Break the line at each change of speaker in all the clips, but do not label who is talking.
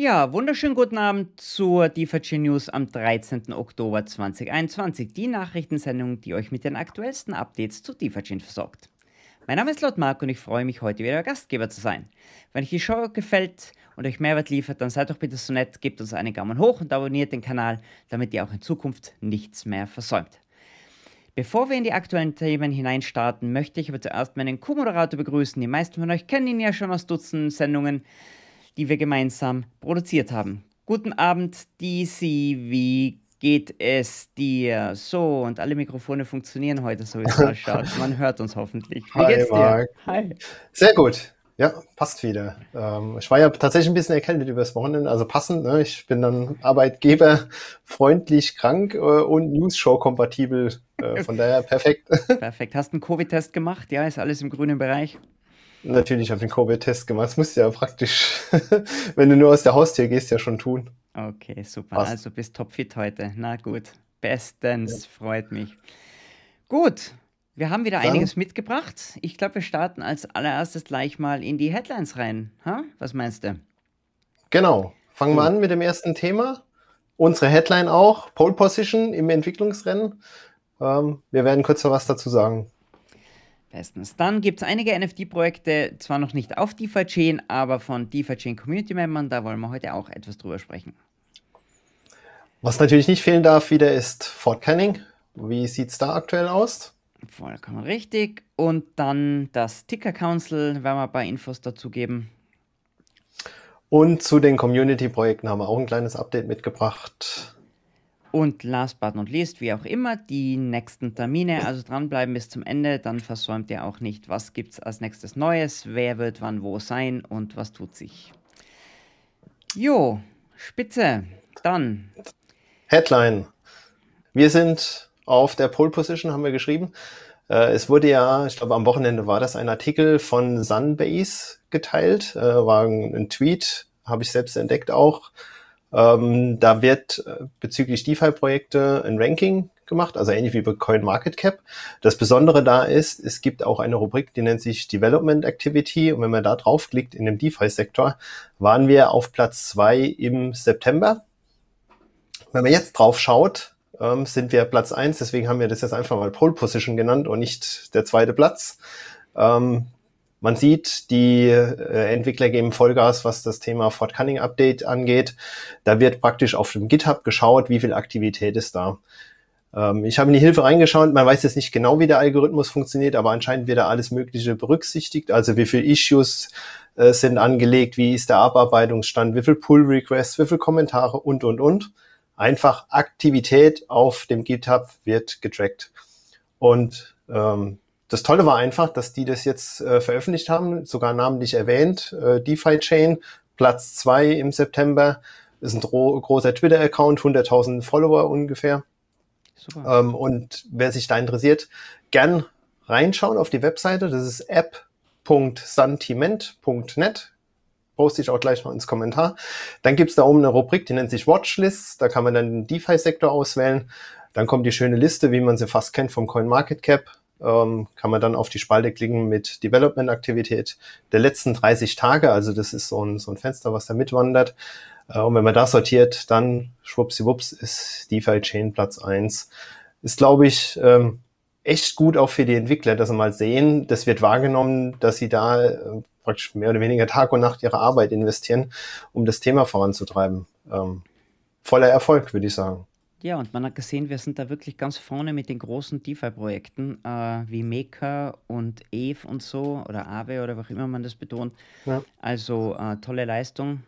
Ja, wunderschönen guten Abend zur DeFi News am 13. Oktober 2021. Die Nachrichtensendung, die euch mit den aktuellsten Updates zu DeFi versorgt. Mein Name ist Laut Mark und ich freue mich, heute wieder Gastgeber zu sein. Wenn euch die Show gefällt und euch Mehrwert liefert, dann seid doch bitte so nett, gebt uns einen Daumen hoch und abonniert den Kanal, damit ihr auch in Zukunft nichts mehr versäumt. Bevor wir in die aktuellen Themen hineinstarten, möchte ich aber zuerst meinen Co-Moderator begrüßen. Die meisten von euch kennen ihn ja schon aus Dutzenden Sendungen die wir gemeinsam produziert haben. Guten Abend, DC, wie geht es dir? So, und alle Mikrofone funktionieren heute, so wie es ausschaut. Man hört uns hoffentlich.
Wie Hi, geht's dir? Mark. Hi. Sehr gut. Ja, passt wieder. Ähm, ich war ja tatsächlich ein bisschen erkältet übers Wochenende, also passend. Ne? Ich bin dann arbeitgeberfreundlich krank äh, und News-Show-kompatibel. Äh, von daher perfekt.
Perfekt. Hast du einen Covid-Test gemacht? Ja, ist alles im grünen Bereich?
Natürlich habe ich den Covid-Test gemacht. Das musst du ja praktisch, wenn du nur aus der Haustür gehst, ja schon tun.
Okay, super. Passt. Also bist topfit heute. Na gut. Bestens. Ja. Freut mich. Gut. Wir haben wieder Dann, einiges mitgebracht. Ich glaube, wir starten als allererstes gleich mal in die Headlines rein. Ha? Was meinst du?
Genau. Fangen wir an mit dem ersten Thema. Unsere Headline auch. Pole Position im Entwicklungsrennen. Ähm, wir werden kurz noch was dazu sagen.
Bestens. Dann gibt es einige NFT-Projekte, zwar noch nicht auf DeFi-Chain, aber von DeFi-Chain Community-Membern, da wollen wir heute auch etwas drüber sprechen.
Was natürlich nicht fehlen darf wieder ist Fort Canning. Wie sieht es da aktuell aus?
Vollkommen richtig. Und dann das Ticker Council, werden wir ein paar Infos dazu geben.
Und zu den Community-Projekten haben wir auch ein kleines Update mitgebracht.
Und last but not least, wie auch immer, die nächsten Termine. Also dranbleiben bis zum Ende, dann versäumt ihr auch nicht, was gibt es als nächstes Neues, wer wird wann wo sein und was tut sich. Jo, spitze. Dann.
Headline. Wir sind auf der Pole Position, haben wir geschrieben. Äh, es wurde ja, ich glaube am Wochenende war das ein Artikel von Sunbase geteilt, äh, war ein Tweet, habe ich selbst entdeckt auch ähm, da wird äh, bezüglich DeFi-Projekte ein Ranking gemacht, also ähnlich wie bei CoinMarketCap. Das Besondere da ist, es gibt auch eine Rubrik, die nennt sich Development Activity. Und wenn man da draufklickt in dem DeFi-Sektor, waren wir auf Platz zwei im September. Wenn man jetzt drauf schaut, ähm, sind wir Platz eins. Deswegen haben wir das jetzt einfach mal Pole Position genannt und nicht der zweite Platz. Ähm, man sieht, die äh, Entwickler geben Vollgas, was das Thema Fort Cunning Update angeht. Da wird praktisch auf dem GitHub geschaut, wie viel Aktivität ist da. Ähm, ich habe in die Hilfe reingeschaut. Man weiß jetzt nicht genau, wie der Algorithmus funktioniert, aber anscheinend wird da alles Mögliche berücksichtigt. Also wie viel Issues äh, sind angelegt, wie ist der Abarbeitungsstand, wie viel Pull Requests, wie viel Kommentare und, und, und. Einfach Aktivität auf dem GitHub wird getrackt. Und ähm, das Tolle war einfach, dass die das jetzt äh, veröffentlicht haben, sogar namentlich erwähnt. Äh, DeFi Chain, Platz zwei im September, ist ein großer Twitter-Account, 100.000 Follower ungefähr. Super. Ähm, und wer sich da interessiert, gern reinschauen auf die Webseite. Das ist app.santiment.net. Poste ich auch gleich noch ins Kommentar. Dann gibt's da oben eine Rubrik, die nennt sich Watchlists. Da kann man dann den DeFi-Sektor auswählen. Dann kommt die schöne Liste, wie man sie fast kennt vom CoinMarketCap ähm, kann man dann auf die Spalte klicken mit Development-Aktivität der letzten 30 Tage. Also das ist so ein, so ein Fenster, was da mitwandert. Äh, und wenn man das sortiert, dann schwuppsiwupps ist DeFi Chain Platz eins. Ist, glaube ich, ähm, echt gut auch für die Entwickler, dass sie mal sehen, das wird wahrgenommen, dass sie da äh, praktisch mehr oder weniger Tag und Nacht ihre Arbeit investieren, um das Thema voranzutreiben. Ähm, voller Erfolg, würde ich sagen.
Ja, und man hat gesehen, wir sind da wirklich ganz vorne mit den großen DeFi-Projekten äh, wie Maker und Eve und so oder Aave oder was immer man das betont. Ja. Also äh, tolle Leistung,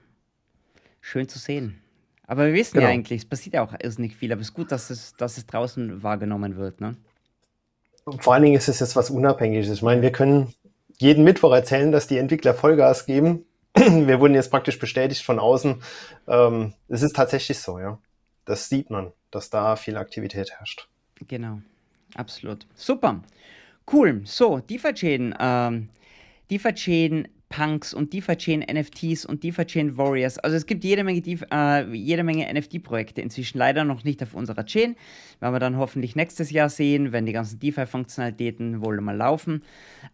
schön zu sehen. Aber wir wissen genau. ja eigentlich, es passiert ja auch nicht viel, aber es ist gut, dass es, dass es draußen wahrgenommen wird. Ne?
Vor allen Dingen ist es jetzt was Unabhängiges. Ich meine, wir können jeden Mittwoch erzählen, dass die Entwickler Vollgas geben. wir wurden jetzt praktisch bestätigt von außen. Ähm, es ist tatsächlich so, ja. Das sieht man dass da viel Aktivität herrscht.
Genau, absolut. Super. Cool. So, DeFi-Chain. Ähm, DeFi-Chain Punks und DeFi-Chain NFTs und DeFi-Chain Warriors. Also es gibt jede Menge, äh, Menge NFT-Projekte inzwischen, leider noch nicht auf unserer Chain. Werden wir dann hoffentlich nächstes Jahr sehen, wenn die ganzen DeFi-Funktionalitäten wohl mal laufen.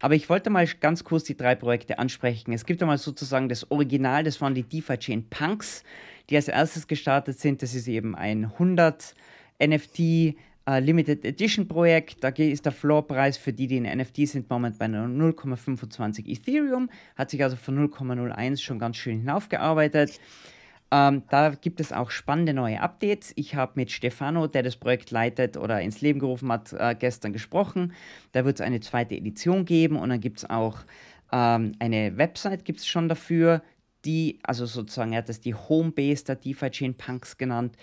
Aber ich wollte mal ganz kurz die drei Projekte ansprechen. Es gibt einmal sozusagen das Original, das waren die DeFi-Chain Punks, die als erstes gestartet sind. Das ist eben ein 100 NFT Uh, Limited Edition Projekt. Da ist der Floorpreis für die, die in NFT sind, momentan bei 0,25 Ethereum. Hat sich also von 0,01 schon ganz schön hinaufgearbeitet. Ähm, da gibt es auch spannende neue Updates. Ich habe mit Stefano, der das Projekt leitet oder ins Leben gerufen hat, äh, gestern gesprochen. Da wird es eine zweite Edition geben und dann gibt es auch ähm, eine Website gibt es schon dafür die, also sozusagen, er hat das die Homebase der DeFi Chain Punks genannt.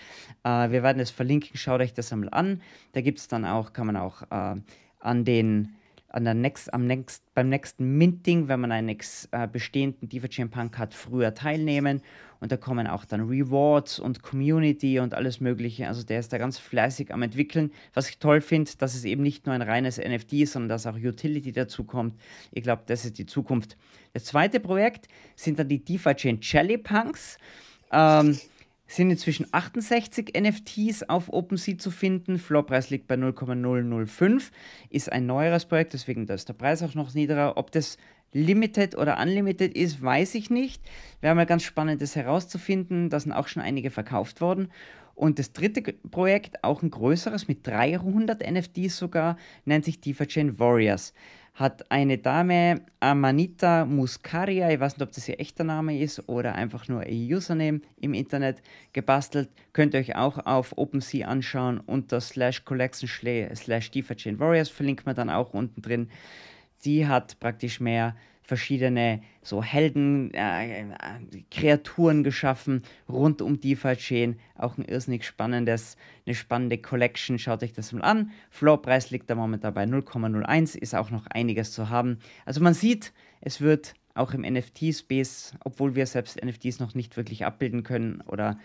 Äh, wir werden es verlinken, schaut euch das einmal an. Da gibt es dann auch, kann man auch äh, an den an der next, am next, beim nächsten Minting, wenn man einen äh, bestehenden DeFi-Chain Punk hat, früher teilnehmen. Und da kommen auch dann Rewards und Community und alles Mögliche. Also der ist da ganz fleißig am entwickeln. Was ich toll finde, dass es eben nicht nur ein reines NFT ist, sondern dass auch Utility dazu kommt. Ich glaube, das ist die Zukunft. Das zweite Projekt sind dann die DeFi-Chain Jelly Punks. Ähm, sind inzwischen 68 NFTs auf OpenSea zu finden. Floorpreis liegt bei 0,005. Ist ein neueres Projekt, deswegen ist der Preis auch noch niedriger. Ob das Limited oder Unlimited ist, weiß ich nicht. Wäre mal ganz spannend, das herauszufinden. Da sind auch schon einige verkauft worden. Und das dritte Projekt, auch ein größeres mit 300 NFTs sogar, nennt sich DeFi Warriors hat eine Dame, Amanita Muscaria, ich weiß nicht, ob das ihr echter Name ist oder einfach nur ihr Username im Internet, gebastelt. Könnt ihr euch auch auf OpenSea anschauen unter slash collection slash Warriors, verlinkt man dann auch unten drin. Die hat praktisch mehr verschiedene so Helden, äh, Kreaturen geschaffen rund um DeFi Chain. Auch ein irrsinnig spannendes, eine spannende Collection. Schaut euch das mal an. Floorpreis liegt da momentan bei 0,01, ist auch noch einiges zu haben. Also man sieht, es wird auch im NFT-Space, obwohl wir selbst NFTs noch nicht wirklich abbilden können oder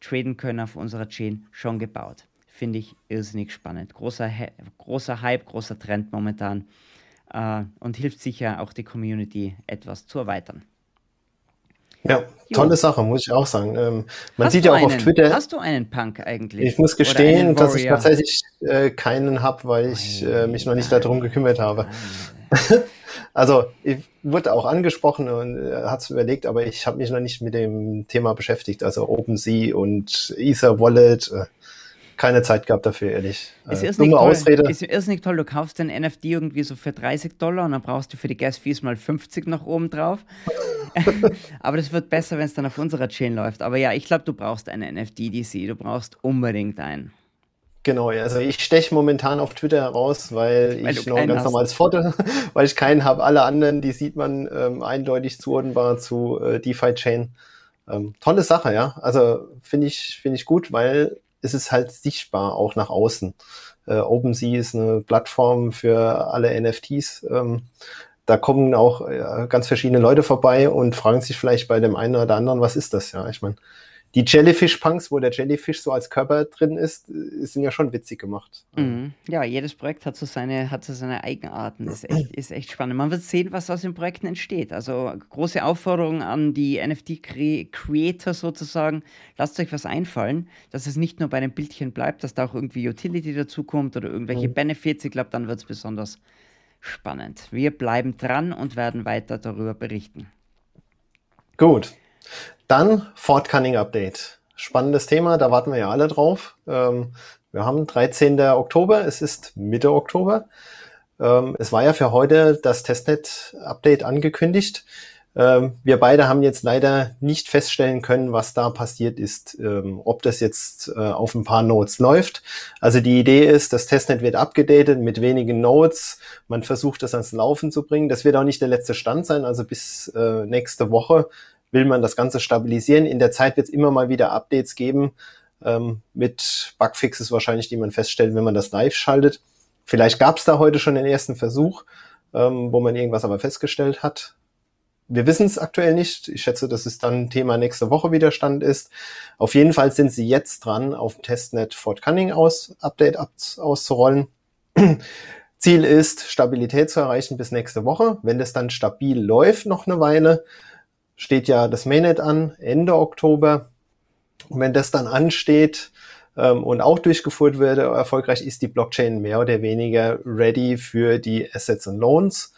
traden können auf unserer Chain, schon gebaut. Finde ich irrsinnig spannend. Großer, großer Hype, großer Trend momentan äh, und hilft sicher auch die Community etwas zu erweitern.
Ja, tolle jo. Sache, muss ich auch sagen. Ähm, man hast sieht ja auch einen, auf Twitter.
Hast du einen Punk eigentlich?
Ich muss gestehen, dass ich tatsächlich äh, keinen habe, weil ich äh, mich noch nicht darum gekümmert habe. also, ich wurde auch angesprochen und äh, hat es überlegt, aber ich habe mich noch nicht mit dem Thema beschäftigt. Also OpenSea und Ether Wallet. Keine Zeit gehabt dafür, ehrlich.
Ist äh, dumme toll. Ausrede. Ist irrsinnig toll. Du kaufst den NFT irgendwie so für 30 Dollar und dann brauchst du für die Gas Fees mal 50 noch oben drauf. Aber das wird besser, wenn es dann auf unserer Chain läuft. Aber ja, ich glaube, du brauchst einen NFT-DC. Du brauchst unbedingt einen.
Genau, also ich steche momentan auf Twitter heraus, weil, weil ich noch ein ganz hast. normales Foto, weil ich keinen habe. Alle anderen, die sieht man ähm, eindeutig zuordnenbar zu äh, DeFi Chain. Ähm, tolle Sache, ja. Also finde ich, finde ich gut, weil ist es halt sichtbar auch nach außen. Äh, OpenSea ist eine Plattform für alle NFTs. Ähm, da kommen auch äh, ganz verschiedene Leute vorbei und fragen sich vielleicht bei dem einen oder anderen, was ist das? Ja, ich meine, die Jellyfish-Punks, wo der Jellyfish so als Körper drin ist, äh, sind ja schon witzig gemacht.
Mhm. Ja, jedes Projekt hat so seine, hat so seine Eigenarten. Das ist echt, ist echt spannend. Man wird sehen, was aus den Projekten entsteht. Also große Aufforderung an die NFT-Creator sozusagen. Lasst euch was einfallen, dass es nicht nur bei einem Bildchen bleibt, dass da auch irgendwie Utility dazukommt oder irgendwelche mhm. Benefits. Ich glaube, dann wird es besonders spannend. Wir bleiben dran und werden weiter darüber berichten.
Gut. Dann Fort Cunning Update. Spannendes Thema, da warten wir ja alle drauf. Ähm, wir haben 13. Oktober, es ist Mitte Oktober. Ähm, es war ja für heute das Testnet-Update angekündigt. Ähm, wir beide haben jetzt leider nicht feststellen können, was da passiert ist, ähm, ob das jetzt äh, auf ein paar Nodes läuft. Also die Idee ist, das Testnet wird abgedatet mit wenigen Nodes. Man versucht das ans Laufen zu bringen. Das wird auch nicht der letzte Stand sein. Also bis äh, nächste Woche will man das Ganze stabilisieren. In der Zeit wird es immer mal wieder Updates geben ähm, mit Bugfixes wahrscheinlich, die man feststellt, wenn man das live schaltet. Vielleicht gab es da heute schon den ersten Versuch, ähm, wo man irgendwas aber festgestellt hat. Wir wissen es aktuell nicht. Ich schätze, dass es dann Thema nächste Woche wieder Stand ist. Auf jeden Fall sind sie jetzt dran, auf dem Testnet Fort Cunning aus Update auszurollen. Ziel ist, Stabilität zu erreichen bis nächste Woche. Wenn das dann stabil läuft, noch eine Weile, steht ja das Mainnet an, Ende Oktober. Und wenn das dann ansteht ähm, und auch durchgeführt wird, erfolgreich ist die Blockchain mehr oder weniger ready für die Assets und Loans.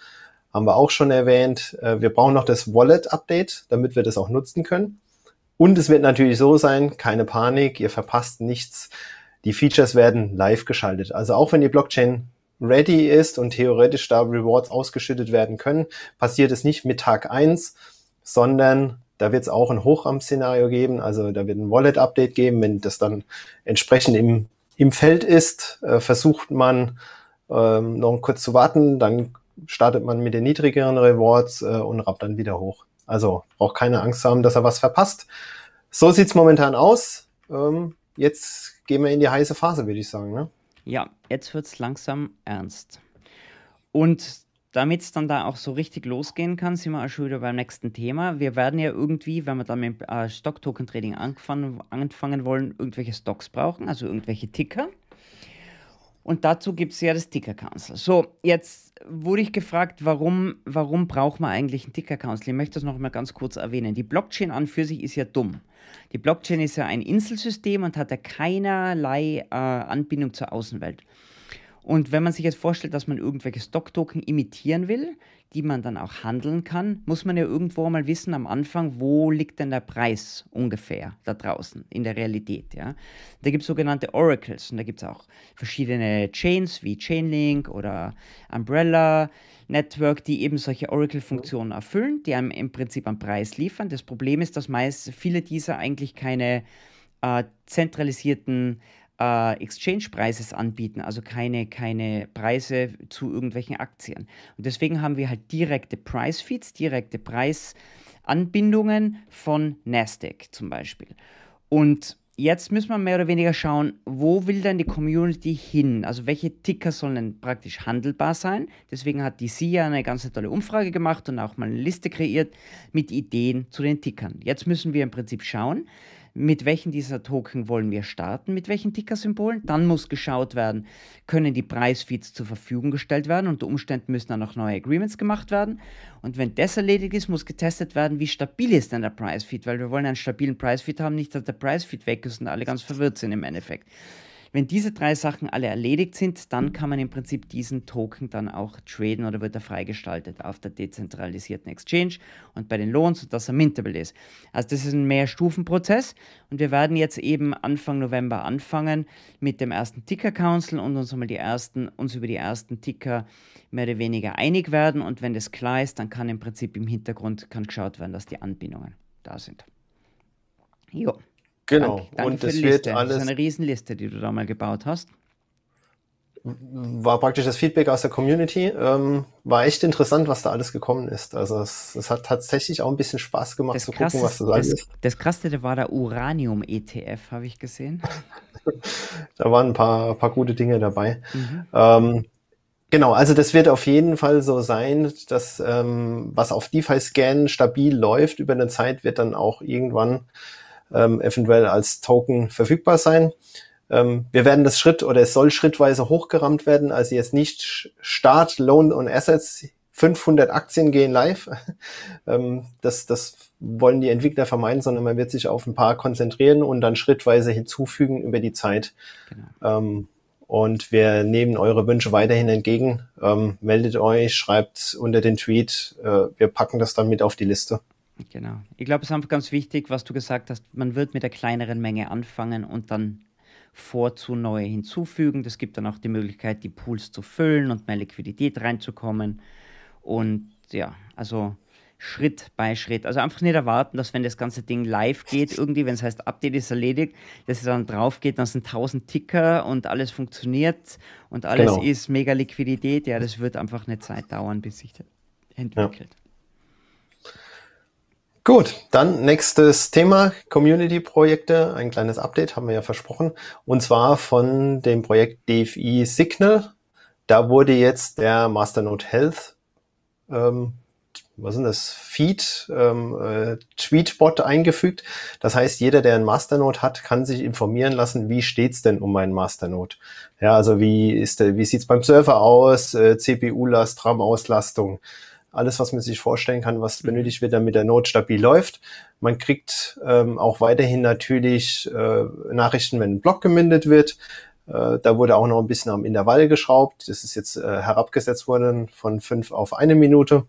Haben wir auch schon erwähnt. Äh, wir brauchen noch das Wallet-Update, damit wir das auch nutzen können. Und es wird natürlich so sein, keine Panik, ihr verpasst nichts. Die Features werden live geschaltet. Also auch wenn die Blockchain ready ist und theoretisch da Rewards ausgeschüttet werden können, passiert es nicht mit Tag eins, sondern da wird es auch ein Hochramp-Szenario geben. Also da wird ein Wallet-Update geben. Wenn das dann entsprechend im, im Feld ist, äh, versucht man ähm, noch kurz zu warten. Dann startet man mit den niedrigeren Rewards äh, und rappt dann wieder hoch. Also braucht keine Angst haben, dass er was verpasst. So sieht's momentan aus. Ähm, jetzt gehen wir in die heiße Phase, würde ich sagen. Ne?
Ja, jetzt wird es langsam ernst. Und damit es dann da auch so richtig losgehen kann, sind wir auch schon wieder beim nächsten Thema. Wir werden ja irgendwie, wenn wir dann mit äh, Stock-Token-Trading angefangen, anfangen wollen, irgendwelche Stocks brauchen, also irgendwelche Ticker. Und dazu gibt es ja das Ticker Council. So, jetzt wurde ich gefragt, warum, warum braucht man eigentlich einen Ticker Council? Ich möchte das noch mal ganz kurz erwähnen. Die Blockchain an für sich ist ja dumm. Die Blockchain ist ja ein Inselsystem und hat ja keinerlei äh, Anbindung zur Außenwelt. Und wenn man sich jetzt vorstellt, dass man irgendwelche Stocktoken imitieren will, die man dann auch handeln kann, muss man ja irgendwo mal wissen am Anfang, wo liegt denn der Preis ungefähr da draußen in der Realität. Ja? Da gibt es sogenannte Oracles und da gibt es auch verschiedene Chains wie Chainlink oder Umbrella Network, die eben solche Oracle-Funktionen erfüllen, die einem im Prinzip einen Preis liefern. Das Problem ist, dass meist viele dieser eigentlich keine äh, zentralisierten äh, Exchange-Preises anbieten, also keine, keine Preise zu irgendwelchen Aktien. Und deswegen haben wir halt direkte Price-Feeds, direkte Preisanbindungen von Nasdaq zum Beispiel. Und jetzt müssen wir mehr oder weniger schauen, wo will denn die Community hin? Also welche Ticker sollen denn praktisch handelbar sein? Deswegen hat die SIA eine ganz tolle Umfrage gemacht und auch mal eine Liste kreiert mit Ideen zu den Tickern. Jetzt müssen wir im Prinzip schauen, mit welchen dieser Token wollen wir starten, mit welchen Ticker-Symbolen. Dann muss geschaut werden, können die Preisfeeds zur Verfügung gestellt werden. Unter Umständen müssen dann noch neue Agreements gemacht werden. Und wenn das erledigt ist, muss getestet werden, wie stabil ist denn der Preisfeed, weil wir wollen einen stabilen Preisfeed haben, nicht, dass der Preisfeed weg ist und alle ganz verwirrt sind im Endeffekt. Wenn diese drei Sachen alle erledigt sind, dann kann man im Prinzip diesen Token dann auch traden oder wird er freigestaltet auf der dezentralisierten Exchange und bei den Lohns, sodass er mintable ist. Also das ist ein Mehrstufenprozess und wir werden jetzt eben Anfang November anfangen mit dem ersten Ticker Council und uns einmal die ersten, uns über die ersten Ticker mehr oder weniger einig werden und wenn das klar ist, dann kann im Prinzip im Hintergrund kann geschaut werden, dass die Anbindungen da sind.
Jo. Genau.
Danke, danke und es wird alles. Das ist eine Riesenliste, die du da mal gebaut hast.
War praktisch das Feedback aus der Community. Ähm, war echt interessant, was da alles gekommen ist. Also es, es hat tatsächlich auch ein bisschen Spaß gemacht
das
zu
gucken, was das alles ist. Das krasseste war der Uranium-ETF, habe ich gesehen.
da waren ein paar, paar gute Dinge dabei. Mhm. Ähm, Genau, also das wird auf jeden Fall so sein, dass ähm, was auf DeFi-Scan stabil läuft über eine Zeit, wird dann auch irgendwann ähm, eventuell als Token verfügbar sein. Ähm, wir werden das Schritt oder es soll schrittweise hochgerammt werden, also jetzt nicht Start, Loan und Assets, 500 Aktien gehen live. ähm, das, das wollen die Entwickler vermeiden, sondern man wird sich auf ein paar konzentrieren und dann schrittweise hinzufügen über die Zeit. Genau. Ähm, und wir nehmen eure Wünsche weiterhin entgegen. Ähm, meldet euch, schreibt unter den Tweet. Äh, wir packen das dann mit auf die Liste.
Genau. Ich glaube, es ist einfach ganz wichtig, was du gesagt hast. Man wird mit der kleineren Menge anfangen und dann vorzu neue hinzufügen. Das gibt dann auch die Möglichkeit, die Pools zu füllen und mehr Liquidität reinzukommen. Und ja, also Schritt bei Schritt. Also einfach nicht erwarten, dass wenn das ganze Ding live geht, irgendwie, wenn es heißt, Update ist erledigt, dass es dann drauf geht, dann sind 1000 Ticker und alles funktioniert und alles genau. ist mega Liquidität. Ja, das wird einfach eine Zeit dauern, bis sich das entwickelt. Ja.
Gut, dann nächstes Thema, Community-Projekte. Ein kleines Update haben wir ja versprochen. Und zwar von dem Projekt DFI Signal. Da wurde jetzt der Masternode Health ähm, was ist das, Feed, ähm, äh, Tweetbot eingefügt. Das heißt, jeder, der ein Masternode hat, kann sich informieren lassen, wie steht's denn um meinen Masternode. Ja, also wie ist der, wie sieht's beim Server aus, äh, CPU-Last, RAM-Auslastung, alles, was man sich vorstellen kann, was mhm. benötigt wird, damit der Node stabil läuft. Man kriegt ähm, auch weiterhin natürlich äh, Nachrichten, wenn ein Block gemündet wird. Äh, da wurde auch noch ein bisschen am Intervall geschraubt. Das ist jetzt äh, herabgesetzt worden von fünf auf eine Minute.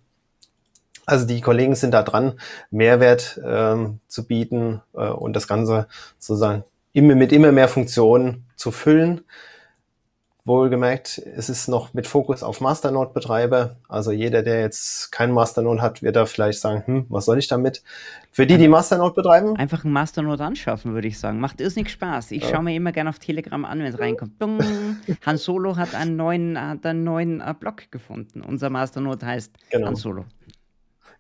Also die Kollegen sind da dran, Mehrwert ähm, zu bieten äh, und das Ganze sozusagen immer mit immer mehr Funktionen zu füllen. Wohlgemerkt, es ist noch mit Fokus auf Masternode-Betreiber. Also jeder, der jetzt kein Masternode hat, wird da vielleicht sagen, hm, was soll ich damit? Für die, die Masternode betreiben?
Einfach ein Masternode anschaffen, würde ich sagen. Macht irrsinnig Spaß. Ich ja. schaue mir immer gerne auf Telegram an, wenn es reinkommt. Bung, Han Solo hat einen neuen, hat einen neuen äh, Blog gefunden. Unser Masternode heißt genau. Han Solo.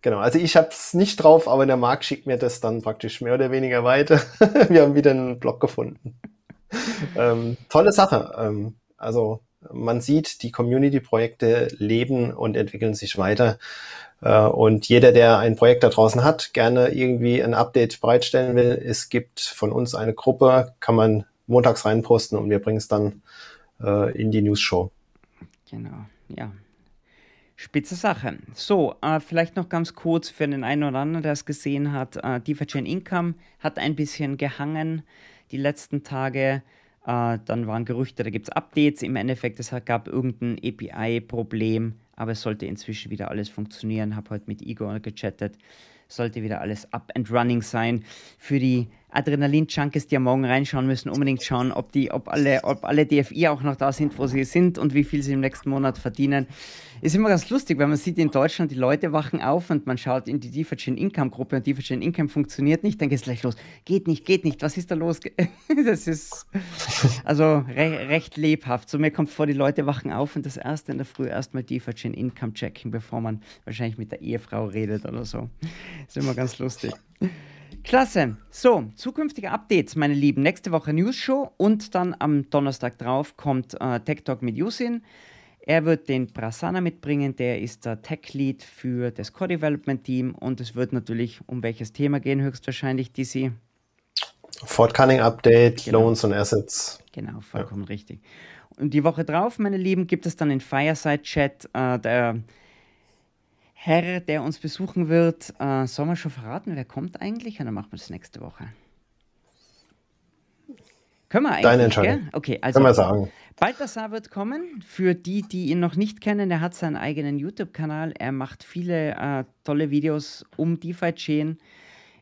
Genau, also ich habe es nicht drauf, aber der Marc schickt mir das dann praktisch mehr oder weniger weiter. Wir haben wieder einen Blog gefunden. ähm, tolle Sache. Ähm, also man sieht, die Community-Projekte leben und entwickeln sich weiter. Äh, und jeder, der ein Projekt da draußen hat, gerne irgendwie ein Update bereitstellen will, es gibt von uns eine Gruppe, kann man montags reinposten und wir bringen es dann äh, in die News-Show.
Genau, ja. Spitze Sache. So, äh, vielleicht noch ganz kurz für den einen oder anderen, der es gesehen hat. Äh, DeFi Income hat ein bisschen gehangen die letzten Tage. Äh, dann waren Gerüchte, da gibt es Updates. Im Endeffekt, es gab irgendein API-Problem, aber es sollte inzwischen wieder alles funktionieren. Habe heute mit Igor gechattet. Sollte wieder alles up and running sein. Für die Adrenalin-Junkies, die ja morgen reinschauen müssen, unbedingt schauen, ob, die, ob, alle, ob alle DFI auch noch da sind, wo sie sind und wie viel sie im nächsten Monat verdienen. Ist immer ganz lustig, weil man sieht in Deutschland, die Leute wachen auf und man schaut in die Divergent Income Gruppe und Divergent Income funktioniert nicht, dann geht es gleich los. Geht nicht, geht nicht, was ist da los? das ist also re recht lebhaft. So mir kommt vor, die Leute wachen auf und das erste in der Früh erstmal Divergent Income checken, bevor man wahrscheinlich mit der Ehefrau redet oder so. Ist immer ganz lustig. Klasse. So, zukünftige Updates, meine Lieben. Nächste Woche News Show und dann am Donnerstag drauf kommt äh, Tech Talk mit Yusin. Er wird den Prasanna mitbringen, der ist der Tech-Lead für das Core-Development-Team und es wird natürlich um welches Thema gehen, höchstwahrscheinlich, DC.
Fort Cunning Update, genau. Loans und Assets.
Genau, vollkommen ja. richtig. Und die Woche drauf, meine Lieben, gibt es dann den Fireside-Chat. Äh, der Herr, der uns besuchen wird, äh, soll man schon verraten, wer kommt eigentlich? Und dann machen wir das nächste Woche. Können wir eigentlich?
Deine Entscheidung. Gell?
Okay, also.
Können wir sagen.
Balthasar wird kommen. Für die, die ihn noch nicht kennen, er hat seinen eigenen YouTube-Kanal. Er macht viele äh, tolle Videos um DeFi-Chain.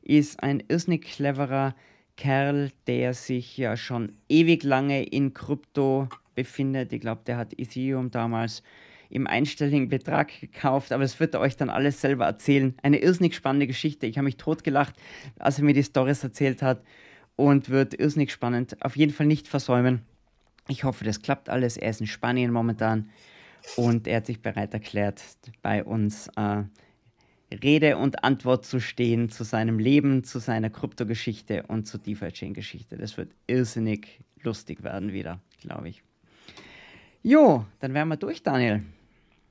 Ist ein irrsinnig cleverer Kerl, der sich ja schon ewig lange in Krypto befindet. Ich glaube, der hat Ethereum damals im einstelligen Betrag gekauft, aber es wird er euch dann alles selber erzählen. Eine irrsinnig spannende Geschichte. Ich habe mich totgelacht, als er mir die Stories erzählt hat und wird irrsinnig spannend. Auf jeden Fall nicht versäumen. Ich hoffe, das klappt alles. Er ist in Spanien momentan und er hat sich bereit erklärt, bei uns äh, Rede und Antwort zu stehen zu seinem Leben, zu seiner Kryptogeschichte und zur DeFi-Chain-Geschichte. Das wird irrsinnig lustig werden wieder, glaube ich. Jo, dann wären wir durch, Daniel.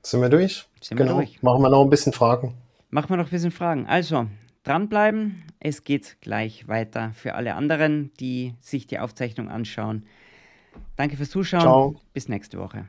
Sind wir durch?
Sind genau. wir durch.
Machen wir noch ein bisschen Fragen.
Machen wir noch ein bisschen Fragen. Also, dranbleiben. Es geht gleich weiter für alle anderen, die sich die Aufzeichnung anschauen. Danke fürs Zuschauen. Ciao. Bis nächste Woche.